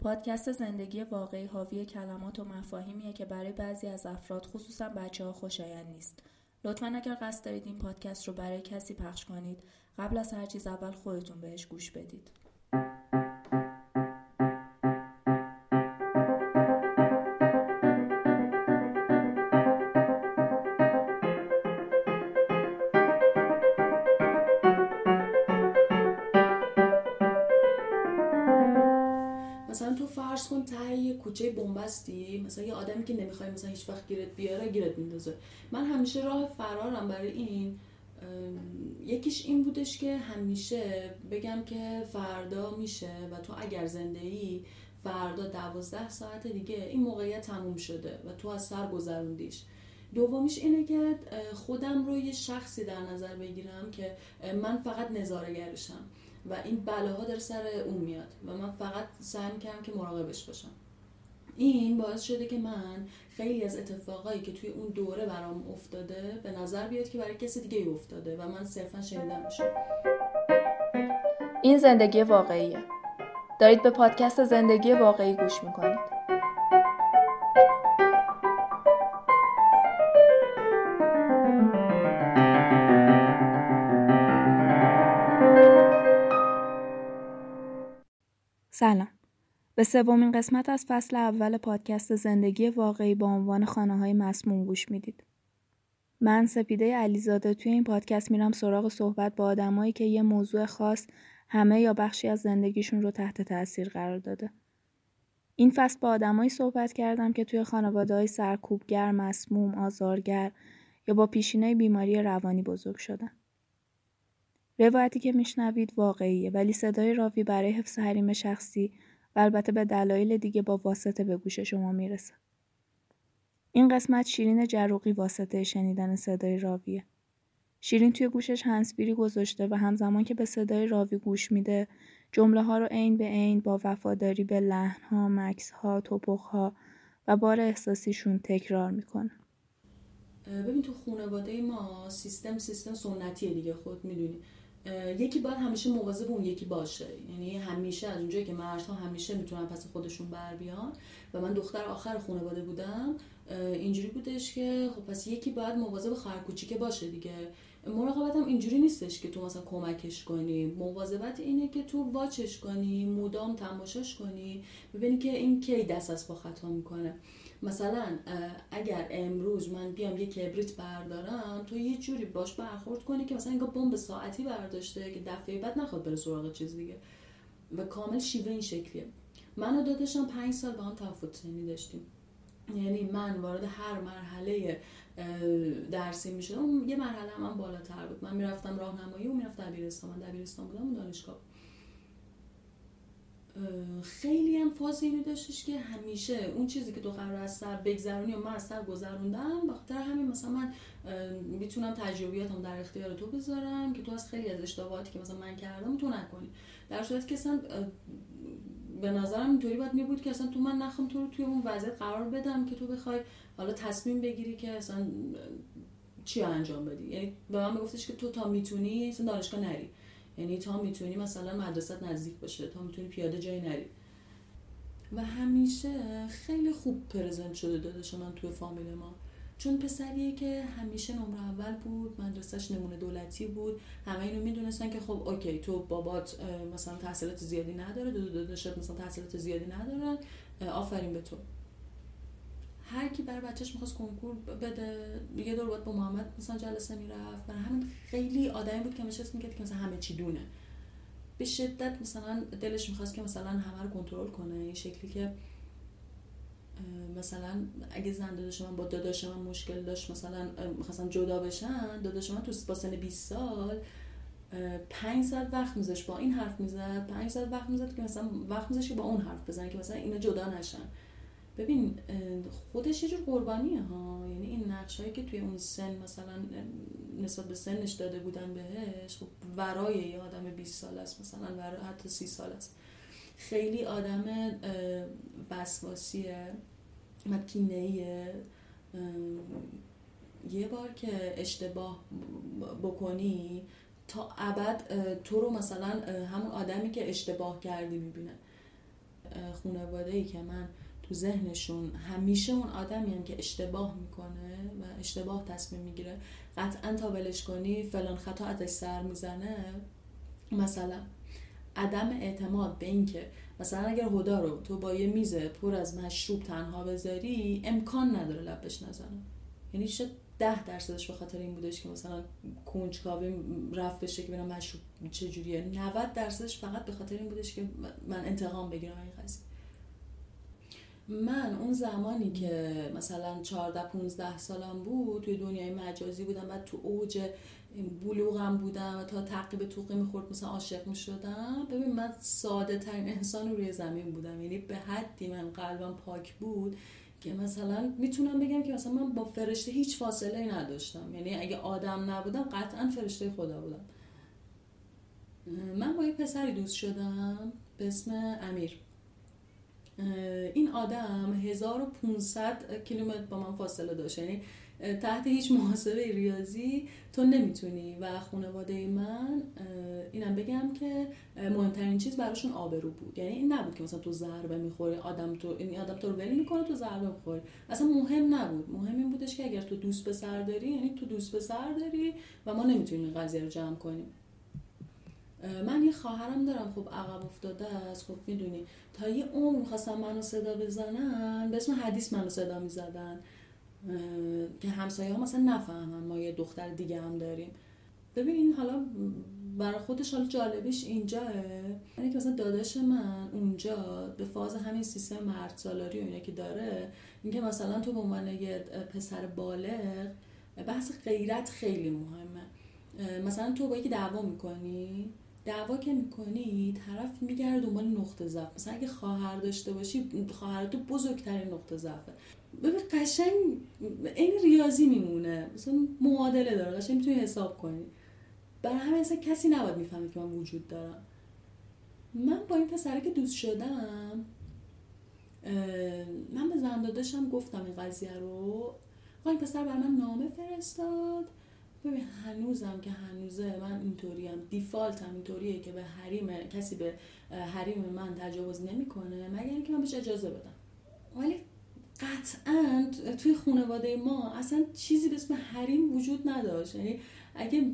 پادکست زندگی واقعی حاوی کلمات و مفاهیمیه که برای بعضی از افراد خصوصا بچه ها خوشایند نیست. لطفا اگر قصد دارید این پادکست رو برای کسی پخش کنید قبل از هر چیز اول خودتون بهش گوش بدید. که نمی‌خوای مثلا هیچ وقت گیرت بیاره گیرت میندازه. من همیشه راه فرارم برای این یکیش این بودش که همیشه بگم که فردا میشه و تو اگر زنده ای فردا دوازده ساعت دیگه این موقعیت تموم شده و تو از سر گذروندیش. دومیش اینه که خودم رو یه شخصی در نظر بگیرم که من فقط نظارگرشم و این بلاها در سر اون میاد و من فقط سعی می‌کنم که مراقبش باشم. این باعث شده که من خیلی از اتفاقایی که توی اون دوره برام افتاده به نظر بیاد که برای کسی دیگه افتاده و من صرفا شنیدم این زندگی واقعیه. دارید به پادکست زندگی واقعی گوش می‌کنید. سلام. به سومین قسمت از فصل اول پادکست زندگی واقعی با عنوان خانه های مسموم گوش می‌دید. من سپیده علیزاده توی این پادکست میرم سراغ صحبت با آدمایی که یه موضوع خاص همه یا بخشی از زندگیشون رو تحت تاثیر قرار داده. این فصل با آدمایی صحبت کردم که توی خانواده های سرکوبگر، مسموم، آزارگر یا با پیشینه بیماری روانی بزرگ شدن. روایتی که میشنوید واقعیه ولی صدای راوی برای حفظ حریم شخصی و البته به دلایل دیگه با واسطه به گوش شما می‌رسه. این قسمت شیرین جروقی واسطه شنیدن صدای راویه. شیرین توی گوشش هنسفیری گذاشته و همزمان که به صدای راوی گوش میده جمله ها رو عین به عین با وفاداری به لحن ها، مکس ها، توپخ ها و بار احساسیشون تکرار می‌کنه. ببین تو خانواده ما سیستم سیستم سنتیه دیگه خود می‌دونی یکی باید همیشه مواظب اون یکی باشه. یعنی همیشه از اونجایی که مردها همیشه می‌تونن پس خودشون بر بیان. و من دختر آخر خانواده بودم اینجوری بودش که خب پس یکی باید مواظب خواهر کوچیکه باشه دیگه. مراقبت هم اینجوری نیستش که تو مثلا کمکش کنی. مواظبت اینه که تو واچش کنی مدام تماشاش کنی. ببینی که این کی دست از با خطا می‌کنه. مثلا اگر امروز من بیام یه کبریت بردارم تو یه جوری باش برخورد کنی که مثلا انگار بمب ساعتی برداشته که دفعه بعد نخواد بره سراغ چیز دیگه. و کامل شیوه این شکلیه. من و داداشم پنج سال با هم تفاوت سنی داشتیم. یعنی من وارد هر مرحله درسی می شدم یه مرحله من بالاتر بود. من می‌رفتم راهنمایی و می‌رفتم دبیرستان. من دبیرستان بودم دانشگاه خیلی هم فاز اینو داشتش که همیشه اون چیزی که تو قرار از سر بگذرونی و من از سر گذروندم بخاطر همین مثلا من می‌تونم تجربیاتم در اختیار تو بذارم که تو از خیلی از اشتباهاتی که مثلا من کردم تو نکنی. در صورتی که اصلا به نظرم اینطوری باید می بود که اصلا تو من نخوام تو رو توی اون وضعیت قرار بدم که تو بخوای حالا تصمیم بگیری که اصلا چی انجام بدی. یعنی به من میگفتش که تو تا می‌تونی اصلا دانشگاه نری. یعنی تا می‌تونی مثلا مدرسه نزدیک باشه تا می‌تونی پیاده جایی نری. و همیشه خیلی خوب پرزنت شده داداش من توی فامیل ما. چون پسریه که همیشه نمره اول بود مدرسهش نمونه دولتی بود. همه اینو می‌دونستن که خب اوکی تو بابات مثلا تحصیلات زیادی نداره دو داداشت مثلا تحصیلات زیادی ندارن آفرین به تو. هر کی برای بچهش می‌خواست کنکور بده یه دور باید با محمد مثلا جلسه می‌رفت. برای همین خیلی آدمی بود که همیشه می‌کرد که مثلا همه چی دونه. به شدت مثلا دلش می‌خواست که مثلا همه رو کنترل کنه. این شکلی که مثلا اگه زن داداش من با داداش من مشکل داشت مثلا می‌خواستم جدا بشن داداش من تو با سن 20 سال پنج ساعت وقت میذاشت با این حرف می‌زد پنج ساعت وقت می‌زد که مثلا وقت میذاشت که با اون حرف بزنه که مثلا اینا جدا نشن. ببین خودش یه جور قربانیه ها. یعنی این نقش هایی که توی اون سن مثلا نسبت به سنش داده بودن بهش خب ورای یه آدم 20 سال است مثلا ورای حتی 30 سال است. خیلی آدم وسواسیه مکینهیه یه بار که اشتباه بکنی تا ابد تو رو مثلا همون آدمی که اشتباه کردی می‌بینه. خانواده ای که من تو ذهنشون همیشه اون آدمی هم که اشتباه می‌کنه و اشتباه تصمیم می‌گیره قطعا تا ولش کنی فلان خطا ازش سر می‌زنه. مثلا عدم اعتماد به اینکه مثلا اگر هدا رو تو با یه میز پر از مشروب تنها بذاری امکان نداره لبش نزنه. یعنی شاید ده درصدش به خاطر این بودش که مثلا کنجکاوی رفت بشه که ببینم مشروب چجوریه 90 درصدش فقط به خاطر این بودش که من انتقام بگیرم این قضیه. من اون زمانی که مثلا 14 15 سالم بود توی دنیای مجازی بودم و تو اوج بلوغم بودم و تا تعقیب توقی می‌خورد مثلا عاشق می‌شدم. ببین من ساده ترین انسان روی زمین بودم. یعنی به حدی من قلبم پاک بود که مثلا می‌تونم بگم که مثلا من با فرشته هیچ فاصله ای نداشتم. یعنی اگه آدم نبودم قطعا فرشته خدا بودم. من با یه پسری دوست شدم به اسم امیر. این آدم 1500 کیلومتر با من فاصله داشت. یعنی تحت هیچ محاسبه ریاضی تو نمی‌تونی. و خانواده من اینم بگم که مهمترین چیز براشون آبرو بود. یعنی این نبود که مثلا تو ضربه می‌خوری آدم تو این آدم تو رو ول می‌کنه تو ضربه می‌خوری اصلا مهم نبود. مهم این بودش که اگر تو دوست پسر داری یعنی تو دوست پسر داری و ما نمی‌تونیم این قضیه رو جمع کنیم. من یه خواهرم دارم خب عقب افتاده است خب می‌دونی. تا یه عمر می‌خواستم منو صدا بزنن به اسم حدیث منو صدا می‌زدن. که همسایه ها مثلا نفهمن ما یه دختر دیگه هم داریم. ببین این حالا برای خودش حالا جالبیش اینجاه. یعنی که مثلا داداش من اونجا به فاز همین سیستم مرد سالاری و اینا که داره اینکه مثلا تو به عنوان یه پسر بالغ بحث غیرت خیلی مهمه. مثلا تو با یکی دعوا می‌کنی؟ دعوا که می‌کنی طرف میگرد دنبال نقطه ضعف. مثلا اگه خواهر داشته باشی خواهر تو بزرگترین نقطه ضعفه. ببین قشنگ این ریاضی میمونه. مثلا معادله داره قشنگ می‌تونی حساب کنی. برای همه اصلا کسی نباید می‌فهمه که من وجود دارم. من با این پسره که دوست شدم من به زنداداشم گفتم این قضیه رو. این پسر بر من نامه فرستاد. ببین هنوزم که هنوزه من اینطوریم دیفالت هم اینطوریه که به حریم کسی به حریم من تجاوز نمی‌کنه مگر اینکه من بهش اجازه بدم. ولی قطعا توی خانواده ما اصلا چیزی به اسم حریم وجود نداشت. یعنی اگه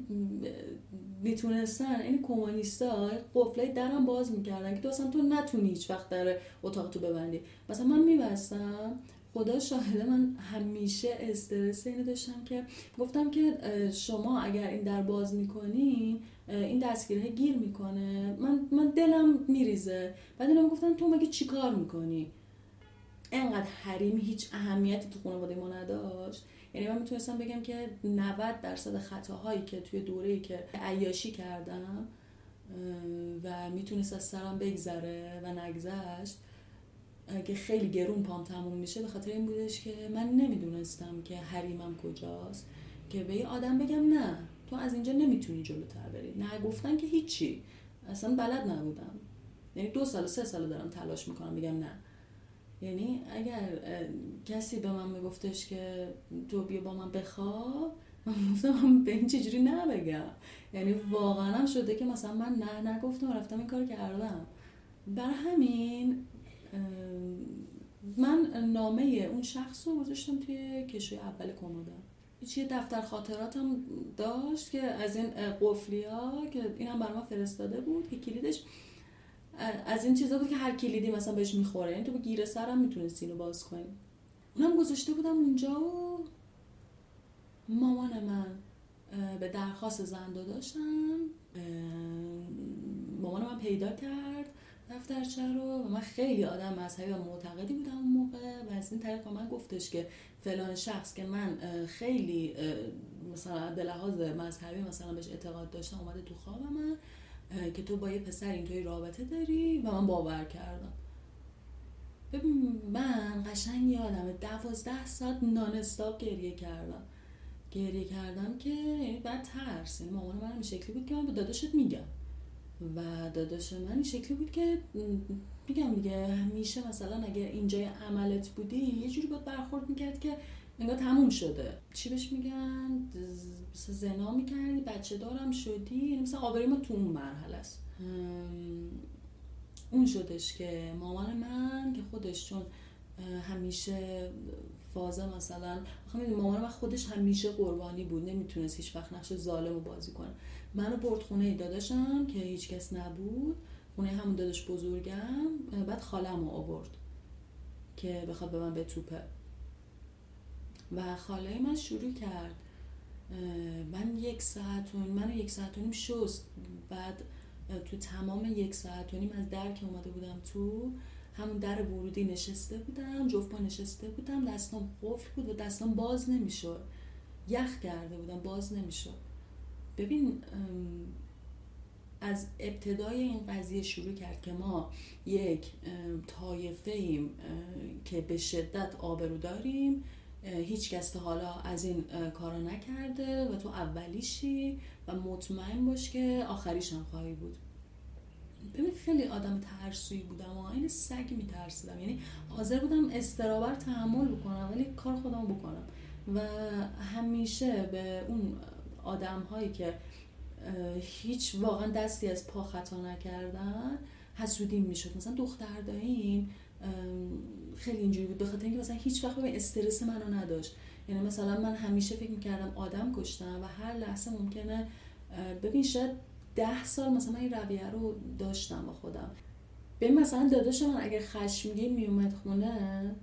می‌تونستن این کمونیستا قفله درم باز می‌کردن که تو اصلا تو نتونی هیچ وقت در اتاق تو ببندی. مثلا من میبستم خدا شاهده من همیشه استرس اینو داشتم که گفتم که شما اگر این در باز می‌کنی این دستگیره گیر می‌کنه. من من دلم میریزه. بعد اینا گفتن تو مگه چیکار می‌کنی؟ انقدر حریم هیچ اهمیتی تو خانواده ما نداشت. یعنی من می‌تونستم بگم که 90 درصد خطاهایی که توی دوره‌ای که عیاشی کردم و می‌تونست از سرم بگذره و نگذشت. که خیلی گرون پام تموم میشه به خاطر این بودش که من نمی‌دونستم که حریمم کجاست که به یه آدم بگم نه تو از اینجا نمی‌تونی جلوتر بری. نه گفتن که هیچی. اصلا بلد نبودم. یعنی دو سال سه سال دارم تلاش می‌کنم بگم نه. یعنی اگر کسی به من میگفتش که تو بیا با من بخواب من به این چجوری نه بگم یعنی واقعا هم شده که مثلا من نه نگفتم رفتم این کار کردم. بر همین من نامه اون شخص رو گذاشتم توی کشوی اول کمدم یه دفتر خاطراتم داشت که از این قفلی ها که این هم برای فرستاده بود که کلیدش از این چیزا بود که هر کلیدی مثلا بهش می‌خوره. یعنی تو با گیره سرم می‌تونستی اینو باز کنی. اونم گذاشته بودم اونجا و مامان من به درخواست زن داشتم مامان من پیدا کرد. دفترچه رو و من خیلی آدم مذهبی و معتقدی بودم اون موقع و از این طریق من گفتش که فلان شخص که من خیلی مثلا به لحاظ مذهبی مثلا بهش اعتقاد داشتم اومده تو خواب من که تو با یه پسر اینطوری رابطه داری و من باور کردم. ببین من قشنگ یادمه دوازده ساعت نانستاپ گریه کردم. گریه کردم که یعنی بعد ترس. یعنی مامان من این شکلی بود که من به داداشت میگم. و داداش من این شکلی بود که میگم دیگه همیشه مثلا اگر اینجای عملت بودی یه جوری باید برخورد می‌کرد که انگار تموم شده. چی بهش میگن؟ زنا می‌کردی بچه دارم شدی یعنی مثلا آبری ما تو اون مرحله است. اون شدش که مامان من که خودش چون همیشه فازه مثلا مامان من خودش همیشه قربانی بود نمی‌تونست هیچ وقت نقش ظالم رو بازی کنه. منو برد خونه داداشم که هیچ کس نبود خونه همون داداش بزرگم بعد خالم رو آورد که بخواد به من بتوپه. و خاله من شروع کرد. من یک ساعت و من یک ساعت و نیم شست. بعد تو تمام یک ساعت و نیم از در که اومده بودم تو همون در ورودی نشسته بودم جفت نشسته بودم. دستام قفل بود و دستام باز نمی‌شد. یخ کرده بودم باز نمی‌شد. ببین از ابتدای این قضیه شروع کرد که ما یک طایفه ایم که به شدت آبرو داریم. هیچ کس حالا از این کارا نکرده و تو اولیشی و مطمئن باش که آخریش هم خواهی بود. ببین خیلی آدم ترسویی بودم و این سگ میترسیدم. یعنی حاضر بودم استرابر تحمل بکنم ولی کار خودم بکنم. و همیشه به اون آدم هایی که هیچ واقعا دستی از پا خطا نکردن حسودیم می‌شد. مثلا دختر داییم خیلی اینجوری بود. بخاطر اینکه مثلا هیچ وقت به استرس منو نداشت. یعنی مثلا من همیشه فکر می‌کردم آدم کشتم و هر لحظه ممکنه ببین شاید ده سال مثلا من این رویه رو داشتم با خودم. به مثلا داداش من اگر خشمگین میومد خونه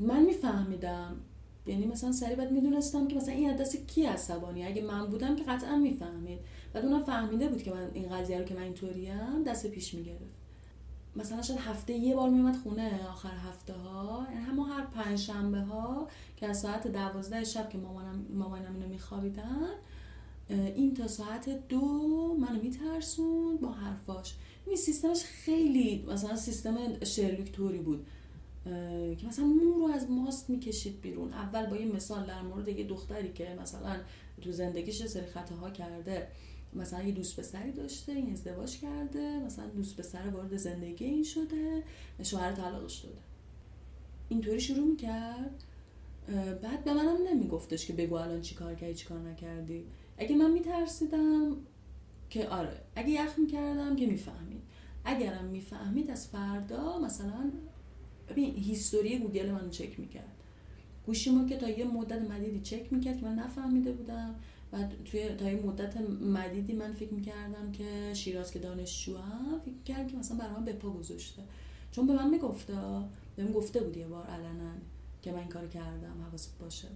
من میفهمیدم یعنی مثلا سری بعد می‌دونستم که مثلا این دست کی عصبانی؟ اگه من بودم که قطعا می‌فهمید. بعد اونم فهمیده بود که من این قضیه رو که من اینطوریم دست پیش می‌گرفت. مثلا شاید هفته یه بار میومد خونه آخر هفته ها یعنی همه هر پنج شنبه ها که از ساعت دوازده شب که مامانم مامانم اینو میخوابیدن این تا ساعت دو منو میترسون با حرفاش. این سیستمش خیلی مثلا سیستم شرلوک بود. که مثلا مو رو از ماست می‌کشید بیرون. اول با یه مثال در مورد یه دختری که مثلا تو زندگیش سری خطاها کرده. مثلا یه دوست پسری داشته این ازدواج کرده مثلا دوست پسر وارد زندگی این شده شوهر طلاقش داده. اینطوری شروع می‌کرد. بعد به منم نمیگفتش که بگو الان چی کار کردی چی کار نکردی. اگه من میترسیدم که آره. اگه یخ می‌کردم که می‌فهمید. اگرم می‌فهمید از فردا مثلا ببین هیستوری گوگل منو چک می‌کرد. گوشیمو که تا یه مدت مدیدی چک می‌کرد که من نفهمیده بودم. و توی تا یه مدت مدیدی من فکر می‌کردم که شیراز که دانشجو هم فکر می‌کردم که مثلا برای من به پا گذاشته. چون به من می‌گفته بهم گفته بود یه بار علنا که من این کار کردم حواست باشه.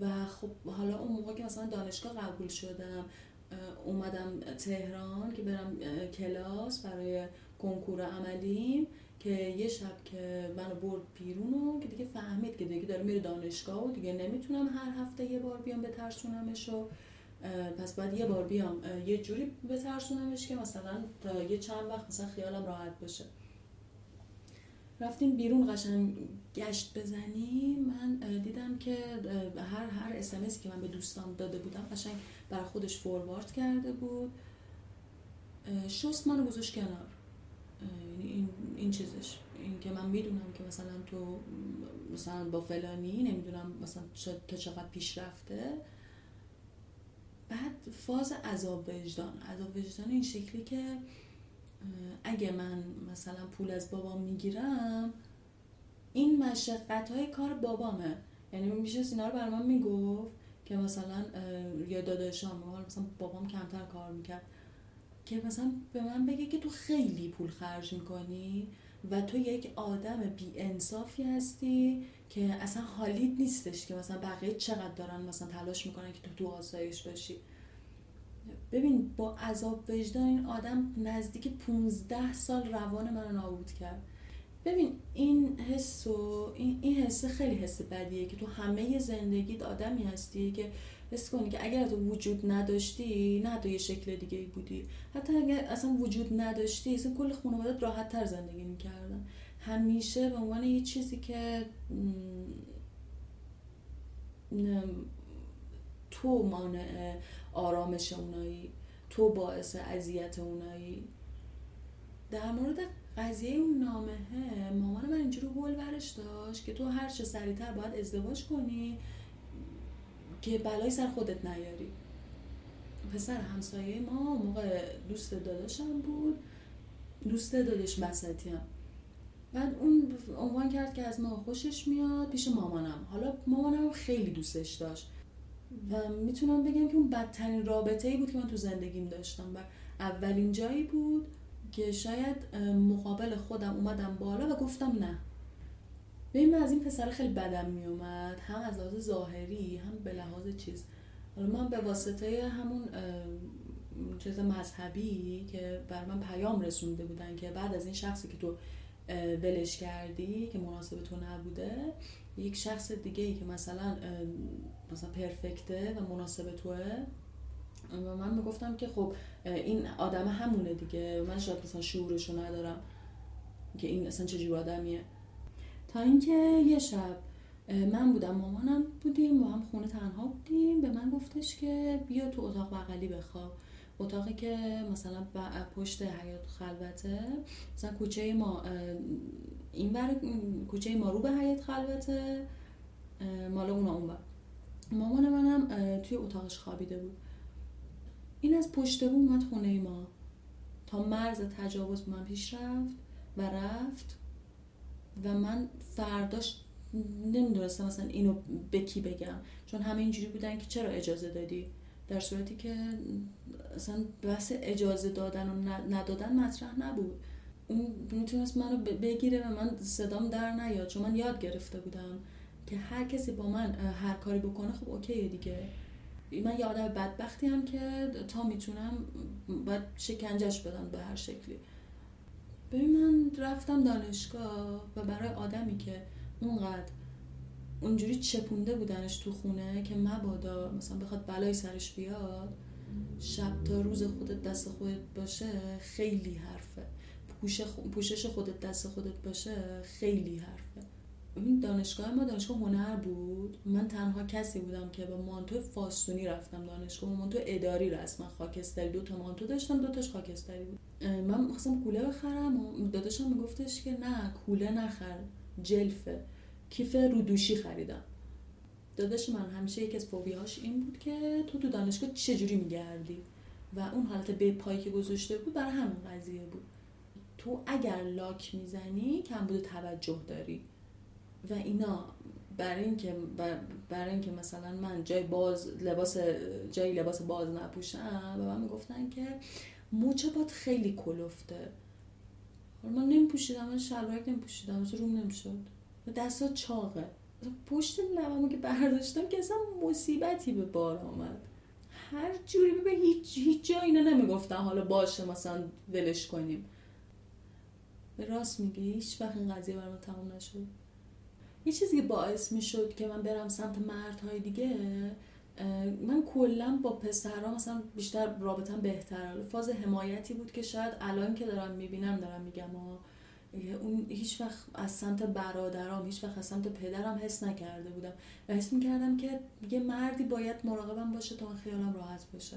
و خب حالا اون موقع که مثلا دانشگاه قبول شدم اومدم تهران که برم کلاس برای کنکور عملیم که یه شب که منو برد بیرون که دیگه فهمید که دیگه داره میره دانشگاه و دیگه نمی‌تونم هر هفته یه بار بیام بترسونمش و پس باید یه بار بیام یه جوری بترسونمش که مثلا تا یه چند وقت مثلا خیالم راحت باشه. رفتیم بیرون قشنگ گشت بزنیم. من دیدم که هر هر اسمسی که من به دوستان داده بودم قشنگ بر خودش فوروارد کرده بود. شست منو گذاشت کنار. این, این چیزش. این که من می‌دونم که مثلا تو مثلا با فلانی نمی‌دونم مثلا تا چقدر پیش رفته. بعد فاز عذاب وجدان. عذاب وجدان این شکلی که اگه من مثلا پول از بابام می‌گیرم این مشقت های کار بابامه. یعنی میشه سینا رو بر من می‌گفت که مثلا یا داداشام مثلا بابام کمتر کار می‌کرد. که مثلا به من بگه که تو خیلی پول خرج می‌کنی و تو یک آدم بی انصافی هستی که اصلا حالیت نیستش که مثلا بقیه چقدر دارن مثلا تلاش می‌کنن که تو تو آسایش باشی. ببین با عذاب وجدان این آدم نزدیک 15 سال روان من نابود کرد. ببین این حس و این, این حس خیلی حس بدیه که تو همه زندگیت آدمی هستی که حس کنی که اگر تو وجود نداشتی نه تو یه شکل دیگه ای بودی. حتی اگر اصلا وجود نداشتی اصلا کل خانوادت راحت تر زندگی می‌کردن. همیشه به عنوان یه چیزی که تو مانع آرامش اونایی تو باعث اذیت اونایی. در مورد قضیه اون نامه مامان من اینجوری هول ورش داشت که تو هر چه سریعتر باید ازدواج کنی. که بلای سر خودت نیاری. پسر همسایه ما موقع دوست داداشم بود دوست دادش وسطی هم بعد اون عنوان کرد که از ما خوشش میاد پیش مامانم. حالا مامانم خیلی دوستش داشت. و می‌تونم بگم که اون بدترین رابطه ای بود که من تو زندگیم داشتم. و اولین جایی بود که شاید مقابل خودم اومدم بالا و گفتم نه. ببین من از این پسر خیلی بدم میومد. هم از لحاظ ظاهری هم به لحاظ چیز. من به واسطه همون چیز مذهبی که بر من پیام رسونده بودن که بعد از این شخصی که تو ولش کردی که مناسب تو نبوده یک شخص دیگه ای که مثلا مثلا پرفکته و مناسب توه. و من می‌گفتم که خب این آدم همونه دیگه. من شاید مثلا شعورشو ندارم که این اصلا چه آدمیه. تا اینکه یه شب من بودم مامانم بودیم با هم خونه تنها بودیم. به من گفتش که بیا تو اتاق بغلی بخواب. اتاقی که مثلا پشت حیات خلوته. مثلا کوچه ما این بر کوچه ما رو به حیات خلوته. مال اونا اون بر مامان منم توی اتاقش خوابیده بود. این از پشت بود اومد خونه ما. تا مرز تجاوز من پیش رفت و رفت. و من فرداش نمی‌دونستم مثلا اینو به کی بگم. چون همه اینجوری بودن که چرا اجازه دادی؟ در صورتی که اصلا بحث اجازه دادن و ندادن مطرح نبود. اون می‌تونست منو بگیره و من صدام در نیاد. چون من یاد گرفته بودم که هر کسی با من هر کاری بکنه خب اوکیه دیگه. من یه آدم بدبختی هم که تا می‌تونم باید شکنجش بدم به هر شکلی. ببین من رفتم دانشگاه و برای آدمی که اونقدر اونجوری چپونده بودنش تو خونه که مبادا مثلا بخواد بلای سرش بیاد شب تا روز خودت دست خودت باشه خیلی حرفه. پوشش خودت دست خودت باشه خیلی حرفه. این دانشگاه ما دانشگاه هنر بود. من تنها کسی بودم که با مانتو فاستونی رفتم دانشگاه مانتو اداری رسما خاکستری دو تا مانتو داشتم دو تاش خاکستری بود. من خواستم کوله بخرم و داداشم میگفتش که نه کوله نخر جلفه. کیف رودوشی خریدم. داداش من همیشه یکی از فوبیاش این بود که تو تو دانشگاه چجوری میگردی؟ و اون حالت به پایی که گذاشته بود برای همون قضیه بود. تو اگر لاک می‌زنی کم بود توجه داری. و اینا. برای اینکه برای اینکه مثلا من جای باز لباس جای لباس باز نپوشم و من می‌گفتن که موچه باد خیلی کلفته من نمیپوشیدم من شلوارک نمیپوشیدم روم نمی‌شد. دستا چاقه. پشت لبمو که برداشتم که اصلا مصیبتی به بار آمد. هر جوری به هیچ هیچ جا اینا نمی‌گفتن حالا باشه مثلا ولش کنیم. به راست میگی؟ هیچ وقت این قضیه برام تمام نشد. یه چیزی که باعث می‌شد که من برم سمت مردهای دیگه من کلا با پسرها مثلا بیشتر رابطم بهتر فاز حمایتی بود که شاید الان که دارم می‌بینم دارم میگم اون هیچ وقت از سمت برادرام هیچ وقت از سمت پدرم حس نکرده بودم و حس می‌کردم که یه مردی باید مراقبم باشه تا خیالم راحت باشه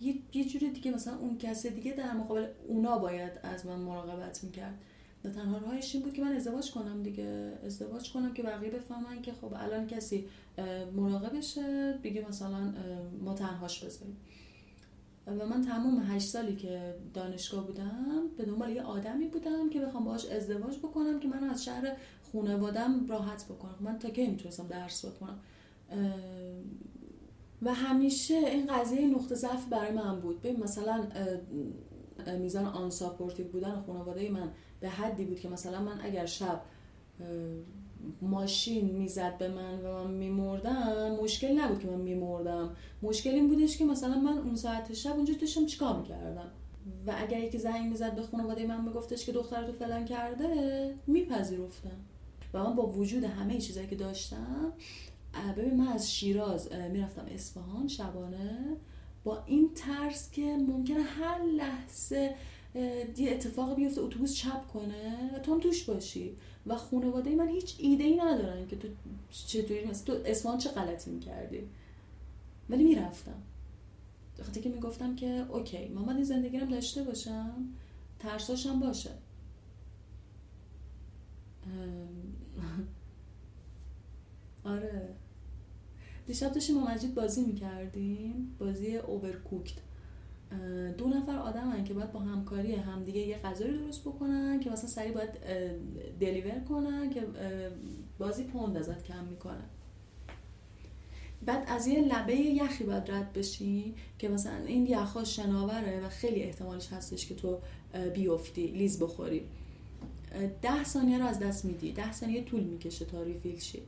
یه, یه جوری دیگه مثلا اون کسی دیگه در مقابل اونا باید از من مراقبت می‌کرد. و تنها راهش این بود که من ازدواج کنم دیگه. ازدواج کنم که بقیه بفهمن که خب الان کسی مراقبشه بگه مثلا ما تنهاش بذاریم. و من تمام هشت سالی که دانشگاه بودم به دنبال یه آدمی بودم که بخوام باهاش ازدواج بکنم که منو از شهر خانوادم راحت بکنم. من تا که می‌تونستم درس بکنم و همیشه این قضیه نقطه ضعف برای من بود. ببین مثلا میزان آن ساپورتیو بودن خانواده من به حدی بود که مثلا من اگر شب ماشین می‌زد به من و من میمردم مشکل نبود که من میمردم. مشکل این بودش که مثلا من اون ساعت شب اونجا داشتم چیکار می‌کردم؟ و اگر یکی زنگ می‌زد به خانواده من میگفتش که دخترتو فلان کرده میپذیرفتم. و من با وجود همه چیزایی که داشتم ببین من از شیراز می‌رفتم اصفهان شبانه. با این ترس که ممکنه هر لحظه یه اتفاق بیفته اتوبوس چپ کنه و تو توش باشی. و خانواده من هیچ ایده ای ندارن که تو چطوری مثل تو اسمان چه غلطی می‌کردی؟ ولی می‌رفتم. وقتی که می‌گفتم که اوکی من این زندگی رو داشته باشم ترساشم باشه. آره. دیشب داشتیم با مجید بازی می‌کردیم بازی اوورکوکت دو نفر آدم هن که باید با همکاری همدیگه یه غذایی درست بکنن که مثلا سریع باید دلیور کنن که بازی پوند ازت کم می‌کنن بعد از یه لبه یخی باید رد بشی که مثلا این یخها شناوره و خیلی احتمالش هستش که تو بیفتی لیز بخوری. ده ثانیه رو از دست میدی. ده ثانیه طول می‌کشه تا ریفیل شی.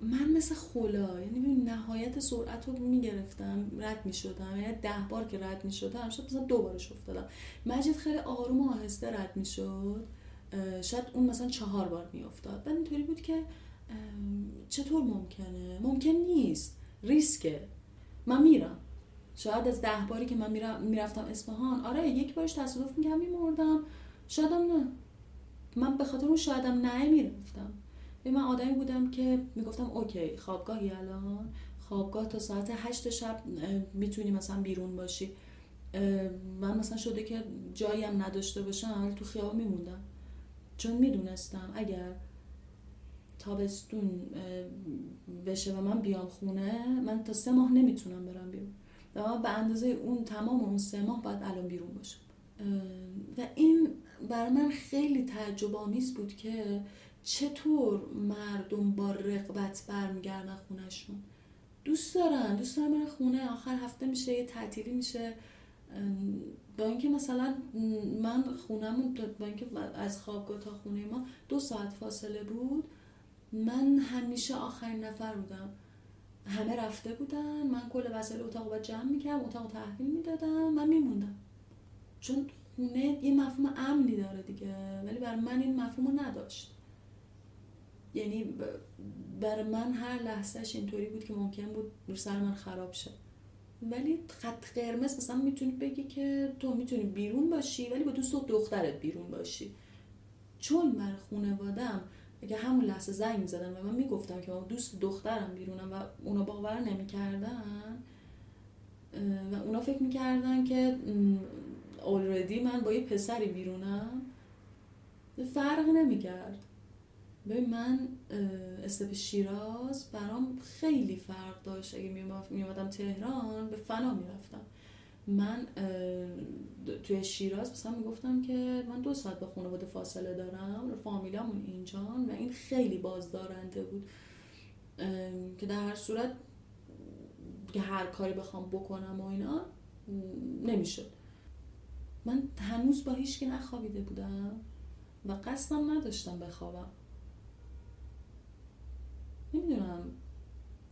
من مثل خولا یعنی نهایت سرعت رو می‌گرفتم رد می‌شدم. یعنی ده بار که رد می‌شدم شاید مثلا دو بارش افتادم. مجید خیلی آروم و آهسته رد می‌شد. شاید اون مثلا چهار بار میافتاد. بعد اینطوری بود که چطور ممکنه؟ ممکن نیست. ریسکه. من میرم. شاید از ده باری که من می‌رفتم اصفهان آره یک بارش تصادف میگم میمردم. شایدم نه. من به خاطر اون شایدم نه می‌رفتم. من آدمی بودم که می‌گفتم اوکی خوابگاهی الان. خوابگاه تا ساعت هشت شب می‌تونی مثلا بیرون باشی. من مثلا شده که جایی هم نداشته باشم تو خیابان میموندم. چون می‌دونستم اگر تابستون بشه و من بیام خونه من تا سه ماه نمی‌تونم برم بیرون. و به اندازه اون تمام اون سه ماه باید الان بیرون باشم. و این بر من خیلی تعجب آمیز بود که چطور مردم با رقبت برمیگردن خونهشون؟ دوست دارن دوست دارن برن خونه آخر هفته میشه یه تعطیلی میشه. با اینکه مثلا من خونمون با اینکه از خوابگاه تا خونه ما دو ساعت فاصله بود من همیشه آخرین نفر بودم. همه رفته بودن من کل وسایل اتاق باید جمع می‌کردم اتاق تحویل می‌دادم من میموندم. چون خونه یه مفهوم امنی داره دیگه ولی برای من این مفهوم رو نداشت. یعنی برای من هر لحظهش اینطوری بود که ممکن بود رو سر من خراب شه. ولی خط قرمز مثلا می‌تونی بگی که تو می‌تونی بیرون باشی ولی با دوست و دخترت بیرون باشی. چون من خونوادم اگه همون لحظه زنگ می‌زدم و من می‌گفتم که دوست دخترم بیرونم و اونا باور نمی‌کردن و اونا فکر می‌کردن که اولردی من با یه پسری بیرونم فرق نمی‌کرد. ببین من استپ شیراز برام خیلی فرق داشت. اگه میومدم تهران به فنا می‌رفتم من توی شیراز مثلا می‌گفتم که من دو ساعت با خانواده فاصله دارم و فامیلامون اینجان و این خیلی بازدارنده بود. که در هر صورت که هر کاری بخوام بکنم و اینا نمی‌شد. من هنوز با هیچکی نخوابیده بودم و قصدم نداشتم بخوابم. نمی‌دونم.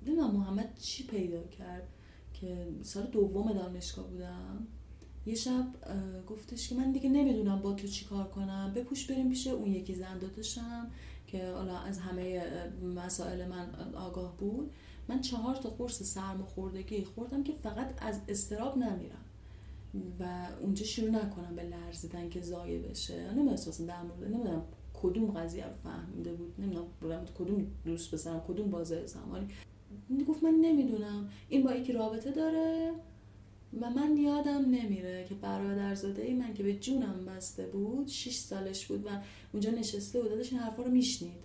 نمی‌دونم محمد چی پیدا کرد که سال دوم دانشگاه بودم. یه شب گفتش که من دیگه نمی‌دونم با تو چی کار کنم. بپوش بریم پیش اون یکی زن داداشم که حالا از همه مسائل من آگاه بود. من چهار تا قرص سرماخوردگی خوردم که فقط از استراب نمیرم. و اونجا شروع نکنم به لرزیدن که زایه بشه. نمی‌دونم در نمی‌دونم کدوم قضیه رو فهمیده بود؟ نمی‌دونم کدوم دوست بسرم کدوم بازه زمانی. گفت من نمی‌دونم. این با یکی رابطه داره و من یادم نمیره که برادرزاده ای من که به جونم بسته بود 6 سالش بود و اونجا نشسته بود. داشت این حرفا رو میشنید.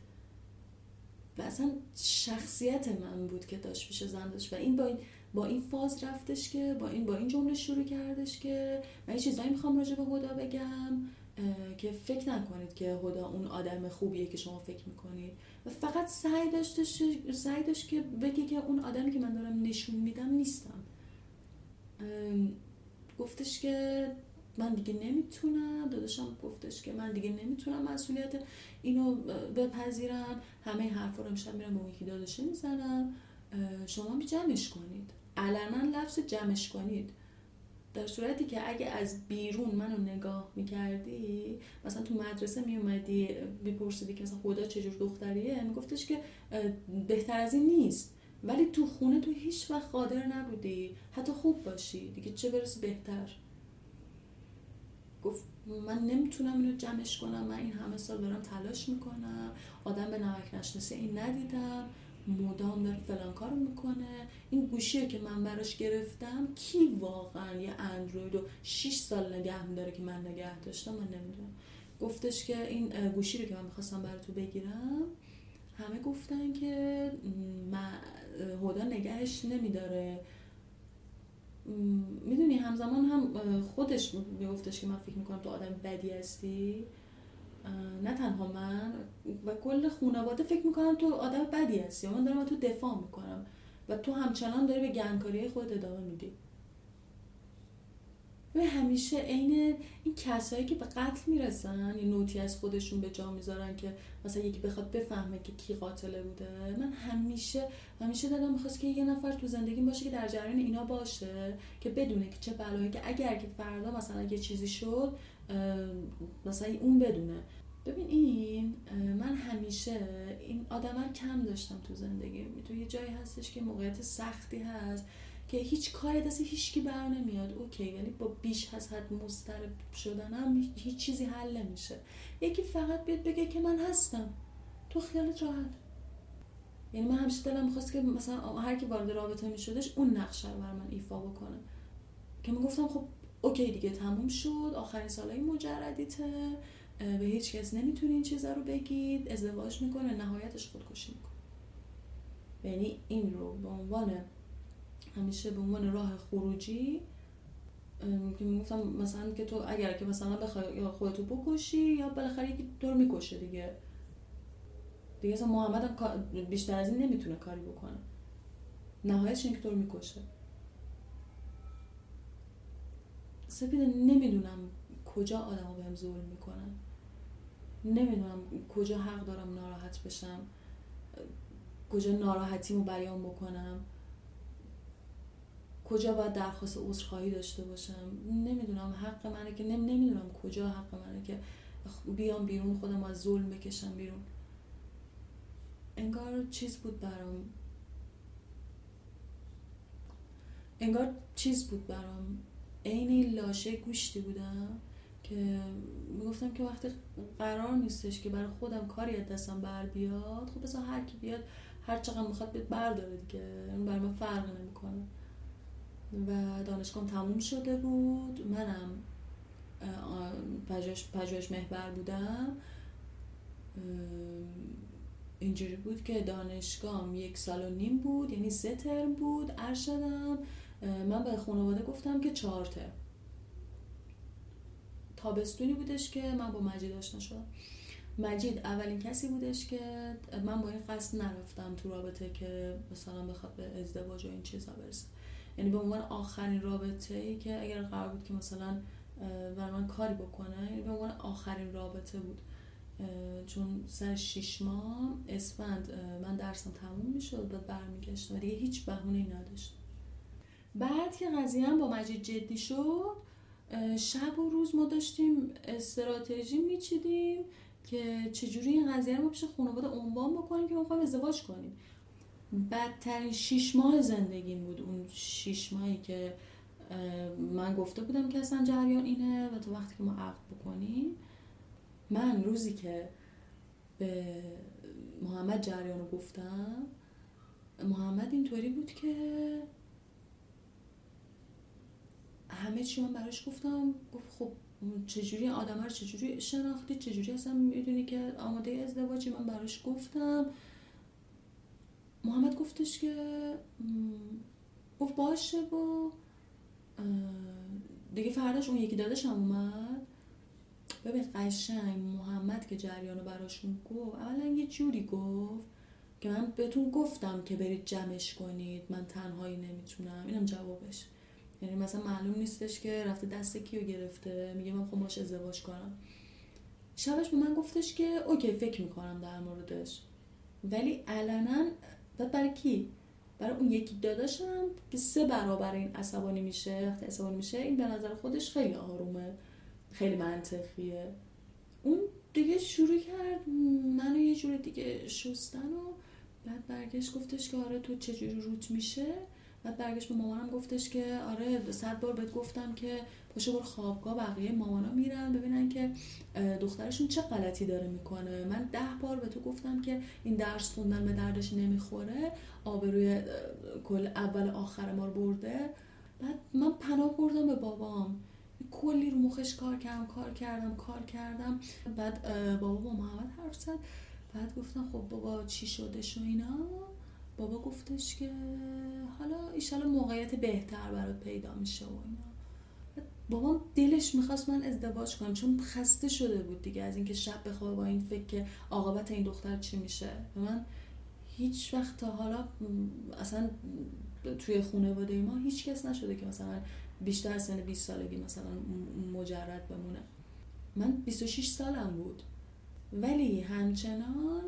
و اصلا شخصیت من بود که داشت پیش زن داشت. و این با این با این فاز رفتش که با این با این جمله شروع کردش که من یه چیزایی می‌خوام راجع به خدا بگم. که فکر نکنید که خدا اون آدم خوبیه که شما فکر می‌کنید. و فقط سعی داشتش سعی داشت که بگه که اون آدمی که من دارم نشون میدم نیستم. گفتش که من دیگه نمی‌تونم. داداشم گفتش که من دیگه نمی‌تونم مسئولیت اینو بپذیرم. همه حرفا رو امشب میرم به یکی داداشه می‌زنم. شما بی جمعش کنید. علنا لفظ جمعش کنید. در صورتی که اگه از بیرون منو نگاه می‌کردی مثلا تو مدرسه میومدی میپرسیدی که مثلا خدا چجور دختریه میگفتش که بهتر از این نیست. ولی تو خونه تو هیچ وقت قادر نبودی. حتی خوب باشی. دیگه چه برسه بهتر؟ گفت من نمی‌تونم اینو جمعش کنم. من این همه سال دارم تلاش می‌کنم. آدم به نمک نشناسه این ندیدم. مدام داره فلان کارو می‌کنه. این گوشی که من براش گرفتم کی واقعا یه اندروید رو 6 سال نگه میداره که من نگه داشتم؟ من نمی‌دونم. گفتش که این گوشی رو که من می‌خواستم برای تو بگیرم همه گفتن که هدا نگهش نمیداره. می‌دونی همزمان هم خودش میگفتش که من فکر می‌کنم تو آدم بدی هستی. نه تنها من و کل خانواده فکر می‌کنم تو آدم بدی هستی. من دارم تو دفاع می‌کنم. و تو همچنان داری به گنگکاری خود ادامه میدی. و همیشه عین این کسایی که به قتل می‌رسن یه نوتی از خودشون به جا می‌ذارن که مثلا یکی بخواد بفهمه که کی قاتله بوده. من همیشه همیشه دلم می‌خواست که یه نفر تو زندگی باشه که در جریان اینا باشه که بدونه که چه بلایی که اگر که فردا مثلا یه چیزی شد مثلا اون بدونه. ببین این من همیشه این آدم کم داشتم تو زندگی. تو یه جایی هستش که موقعیت سختی هست که هیچ کار دست هیچکی بر نمیاد. OK ولی با بیش از حد مضطرب شدنم هیچ چیزی حل نمیشه. یکی فقط بیاد بگه که من هستم. تو خیالت راحت. یعنی من همیشه دلم می‌خواست که مثلا هر کی وارد رابطه میشدش اون نقشه رو برا من ایفا بکنه. که من گفتم خب OK دیگه تموم شد. آخرین سالهای مجردیته. به هیچ کس نمی‌تونی این چیزا رو بگی یا ازدواج می‌کنه نهایتش خودکشی می‌کنه. یعنی این رو به عنوان همیشه به عنوان راه خروجی که می‌گفتم مثلا که تو اگر که مثلا بخوای یا خودتو بکشی یا بالاخره یکی تو رو می‌کشه دیگه. دیگه اصلا محمد هم بیشتر از این نمی‌تونه کاری بکنه. نهایتش این که تو رو می‌کشه. سپیده نمی‌دونم کجا آدم ها بهم ظلم می‌کنن. نمی‌دونم کجا حق دارم ناراحت بشم کجا ناراحتیمو بیان بکنم کجا باید درخواست عذرخواهی داشته باشم. نمی‌دونم حق منه که نم نمی‌دونم کجا حق منه که بیام بیرون خودم از ظلم بکشم بیرون. انگار چیز بود برام. انگار چیز بود برام. عین لاشه گوشتی بودم. که می‌گفتم که وقتی قرار نیستش که برای خودم کاری از دستم بر بیاد خب بذار هر کی بیاد هر چقدر می‌خواد بیاد برداره دیگه. اون برای من فرق نمی‌کنه. و دانشگاه تموم شده بود. منم پژوهش پژوهش محور بودم. اینجوری بود که دانشگاه یک سال و نیم بود یعنی سه ترم بود ارشدم من به خانواده گفتم که چهار ترم. تابستونی بودش که من با مجید آشنا شدم. مجید اولین کسی بودش که من با این قصد نرفتم تو رابطه که مثلا بخواد به ازدواج و این چیزا برسه. یعنی به عنوان آخرین رابطه ای که اگر قرار بود که مثلا بر من کاری بکنه یعنی به عنوان آخرین رابطه بود. چون سر شیش ماه اسفند من درسم تموم می‌شد بعد برمیگشتم. و دیگه هیچ بهونه ای نداشت بعد که قضیه با مجید جدی شد شب و روز ما داشتیم استراتژی میچیدیم که چجوری این قضیه رو پیش خانواده عنوان بکنیم که ما ازدواج کنیم. بدترین شیش ماه زندگیم بود. اون شیش ماهی که من گفته بودم که اصلا جریان اینه و تو وقتی که ما عقد بکنیم من روزی که به محمد جریان رو گفتم محمد اینطوری بود که همه چی من براش گفتم گفت خب چجوری آدم رو چجوری شناختی؟ چجوری اصلا می‌دونی که آماده ازدواجی؟ من براش گفتم. محمد گفتش که گفت باشه و دیگه فرداش اون یکی دادش هم اومد. ببین قشنگ محمد که جریان رو براشون گفت اولا یه جوری گفت که من بهتون گفتم که برید جمعش کنید من تنهایی نمی‌تونم. اینم جوابش. یعنی مثلا معلوم نیستش که رفته دست کیو گرفته. میگه من خب ازدواج کنم. شبش به من گفتش که اوکی فکر می‌کنم در موردش. ولی علنا بعد برای کی؟ برای اون یکی داداشم که سه برابر این عصبانی میشه. وقتی عصبانی میشه این به نظر خودش خیلی آرومه. خیلی منطقیه. اون دیگه شروع کرد منو یه جور دیگه شستن و بعد برگشت گفتش که آره تو چجوری روت میشه؟ بعد برگشت به مامانم گفتش که آره صد بار بهت گفتم که پاشو بر خوابگاه بقیه مامانا میرن ببینن که دخترشون چه غلطی داره می‌کنه. من ده بار به تو گفتم که این درس خوندن به دردش نمی‌خوره. آبروی کل اول آخر ما رو برده. بعد من پناه بردم به بابام. کلی رو مخش کار کردم کار کردم کار کردم. بعد بابا با محمد حرف زد. بعد گفتم خب بابا چی شدش و اینا. بابا گفتش که حالا ایشالا موقعیت بهتر برات پیدا میشه و اینا. بابام دلش می‌خواست من ازدواج کنم چون خسته شده بود دیگه از اینکه شب بخواب با این فکر که عاقبت این دختر چی میشه. من هیچ وقت تا حالا اصلا توی خانواده ما هیچ کس نشده که مثلا بیشتر سن 20 سالگی مثلا مجرد بمونه. من 26 سالم بود. ولی همچنان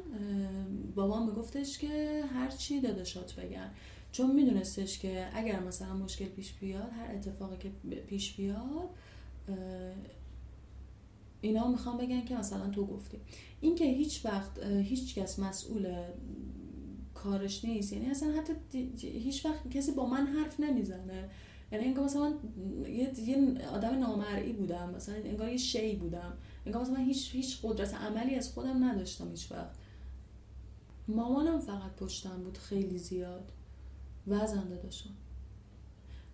بابام میگفتش که هر چی داداشات بگن. چون میدونستش که اگر مثلا مشکل پیش بیاد هر اتفاقی که پیش بیاد اینا می‌خوام بگن که مثلا تو گفتی. این که هیچ وقت هیچ کس مسئول کارش نیست یعنی اصلا حتی هیچ وقت کسی با من حرف نمی‌زنه. یعنی انگار مثلا یه, یه آدم نامرئی بودم مثلا انگار یه شی بودم. انگار مثلا هیچ هیچ قدرت عملی از خودم نداشتم هیچ وقت. مامانم فقط پشتم بود خیلی زیاد. وزن داداشم.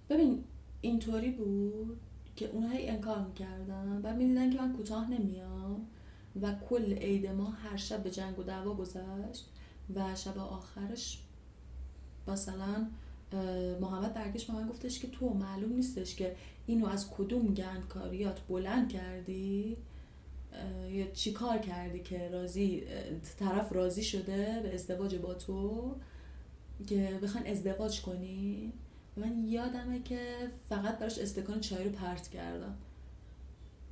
ببین اینطوری بود که اونها هی انکار می‌کردن. و می‌دیدن که من کوتاه نمیام و کل عید ما هر شب به جنگ و دعوا گذشت و شب آخرش مثلا محمد برگشت به من گفتش که تو معلوم نیستش که اینو از کدوم گندکاریات بلند کردی؟ یا چی کار کردی که راضی طرف راضی شده به ازدواج با تو؟ که بخوان ازدواج کنی؟ من یادمه که فقط براش استکان چای رو پرت کردم.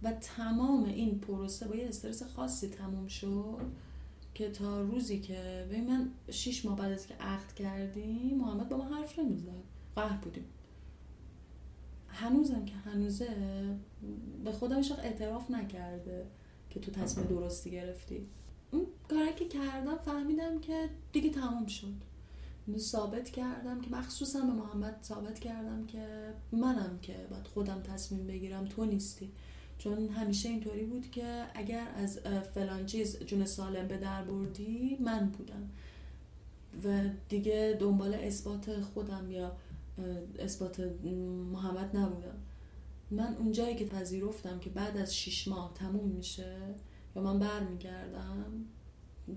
و تمام این پروسه با یه استرس خاصی تموم شد که تا روزی که ببین من شیش ماه بعد از که عقد کردیم محمد با ما حرف نمی‌زد. قهر بودیم. هنوزم که هنوزه به خودم اعتراف نکرده. که تو تصمیم درستی گرفتی. اون کاری که کردم فهمیدم که دیگه تمام شد. ثابت کردم که مخصوصا به محمد ثابت کردم که منم که باید خودم تصمیم بگیرم تو نیستی. چون همیشه اینطوری بود که اگر از فلان چیز جون سالم به در بردی من بودم. و دیگه دنبال اثبات خودم یا اثبات محمد نبودم. من اونجایی که پذیرفتم که بعد از شیش ماه تموم میشه و من برمیگردم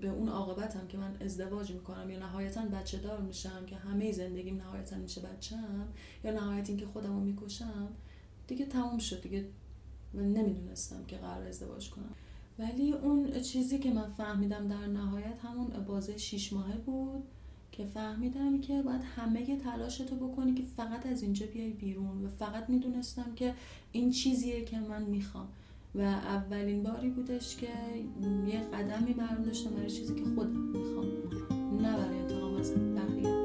به اون عاقبتم که من ازدواج می‌کنم یا نهایتا بچه دار میشم که همه زندگیم نهایتا میشه بچم یا نهایت که خودم رو می‌کشم دیگه تموم شد دیگه من نمی‌دونستم که قرار ازدواج کنم. ولی اون چیزی که من فهمیدم در نهایت همون بازه شیش ماهه بود. که فهمیدم که باید همه تلاشتو بکنی که فقط از اینجا بیای بیرون و فقط می‌دونستم که این چیزیه که من می‌خوام. و اولین باری بودش که یه قدمی برداشتم برای چیزی که خودم می‌خوام. نه برای انتقام از بقیه.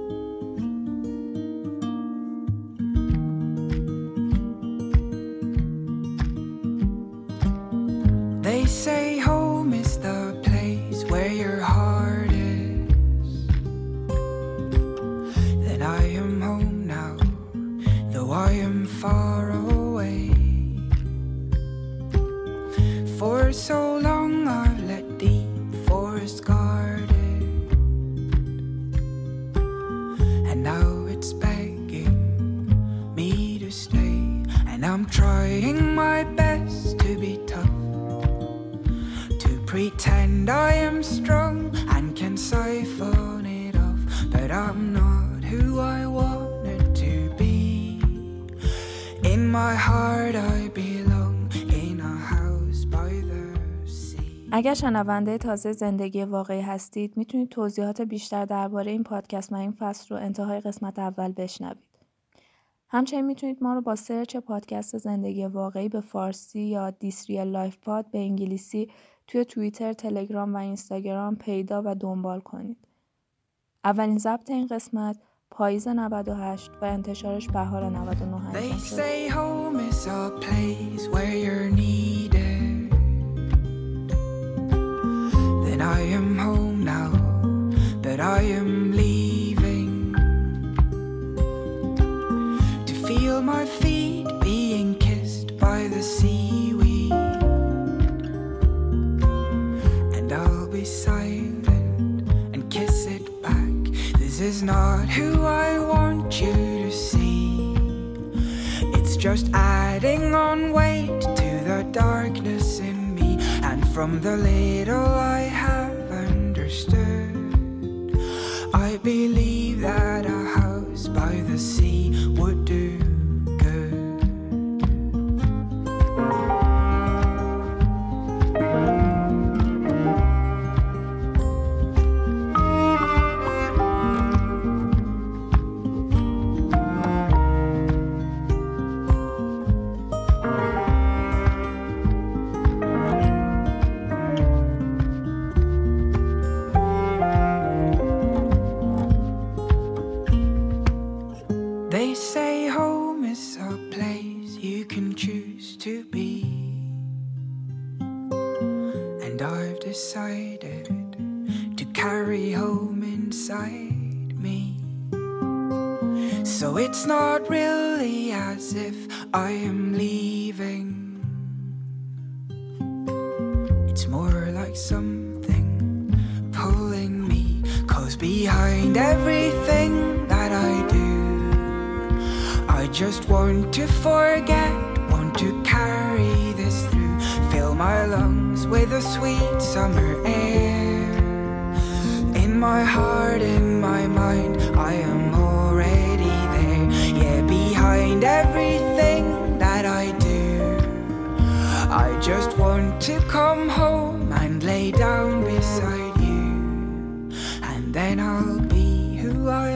They say اگر شنونده تازه زندگی واقعی هستید می‌تونید توضیحات بیشتر درباره این پادکست و این فصل رو انتهای قسمت اول بشنوید. همچنین می‌تونید ما رو با search پادکست زندگی واقعی به فارسی یا this real life pod به انگلیسی توی توییتر، تلگرام و اینستاگرام پیدا و دنبال کنید. اولین ضبط این قسمت پاییز 98 و انتشارش بهار 99 They انجام. I am home now, but I am leaving to feel my feet being kissed by the seaweed. And I'll be silent and kiss it back. This is not who I want you to see. It's just adding on weight to the darkness in from the little I have understood. I believe that a house by the sea would do inside me. So it's not really as if I am leaving. It's more like something pulling me. Cause behind everything that I do, I just want to forget, want to carry this through. Fill my lungs with a sweet summer air. In my heart, in my mind, I am already there. Yeah, behind everything that I do, I just want to come home and lay down beside you. And then I'll be who I want